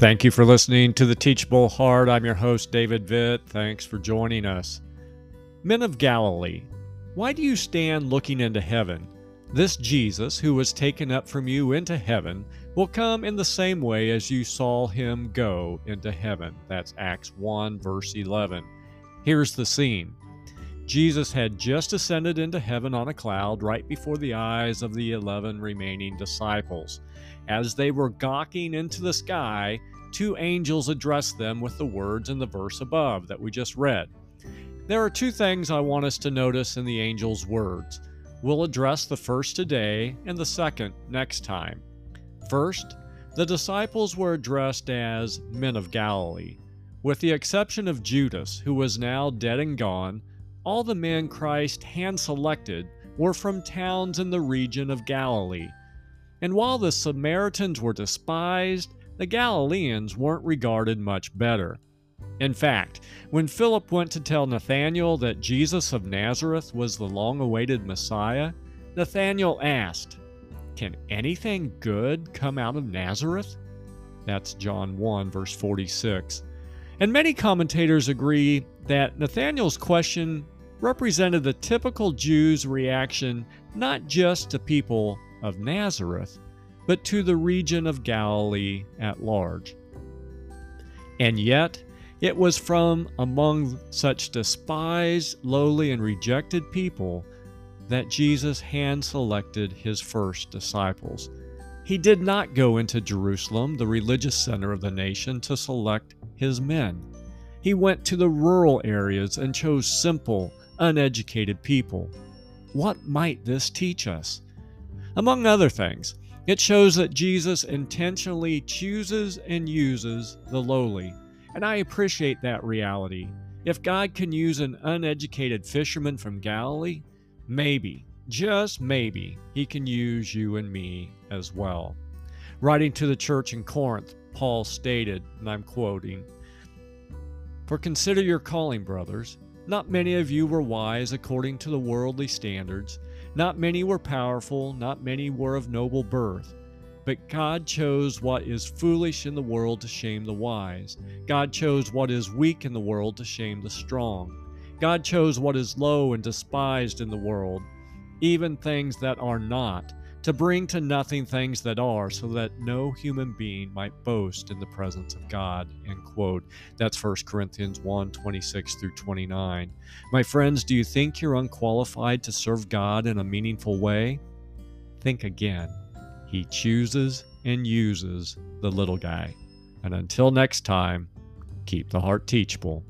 Thank you for listening to the Teachable Heart. I'm your host, David Vitt. Thanks for joining us. Men of Galilee, why do you stand looking into heaven? This Jesus, who was taken up from you into heaven, will come in the same way as you saw him go into heaven. That's Acts 1, verse 11. Here's the scene Jesus had just ascended into heaven on a cloud right before the eyes of the eleven remaining disciples. As they were gawking into the sky, two angels addressed them with the words in the verse above that we just read. There are two things I want us to notice in the angels' words. We'll address the first today and the second next time. First, the disciples were addressed as men of Galilee. With the exception of Judas, who was now dead and gone, all the men Christ hand selected were from towns in the region of Galilee. And while the Samaritans were despised, the Galileans weren't regarded much better. In fact, when Philip went to tell Nathanael that Jesus of Nazareth was the long awaited Messiah, Nathanael asked, Can anything good come out of Nazareth? That's John 1, verse 46. And many commentators agree that Nathaniel's question represented the typical Jew's reaction not just to people of Nazareth, but to the region of Galilee at large. And yet, it was from among such despised, lowly, and rejected people that Jesus hand selected his first disciples. He did not go into Jerusalem, the religious center of the nation, to select his men. He went to the rural areas and chose simple, uneducated people. What might this teach us? Among other things, it shows that Jesus intentionally chooses and uses the lowly, and I appreciate that reality. If God can use an uneducated fisherman from Galilee, maybe, just maybe, he can use you and me as well. Writing to the church in Corinth, Paul stated, and I'm quoting, For consider your calling, brothers. Not many of you were wise according to the worldly standards. Not many were powerful, not many were of noble birth. But God chose what is foolish in the world to shame the wise. God chose what is weak in the world to shame the strong. God chose what is low and despised in the world, even things that are not, to bring to nothing things that are, so that no human being might boast in the presence of God. End quote. That's 1 Corinthians 1 26 through 29. My friends, do you think you're unqualified to serve God in a meaningful way? Think again. He chooses and uses the little guy. And until next time, keep the heart teachable.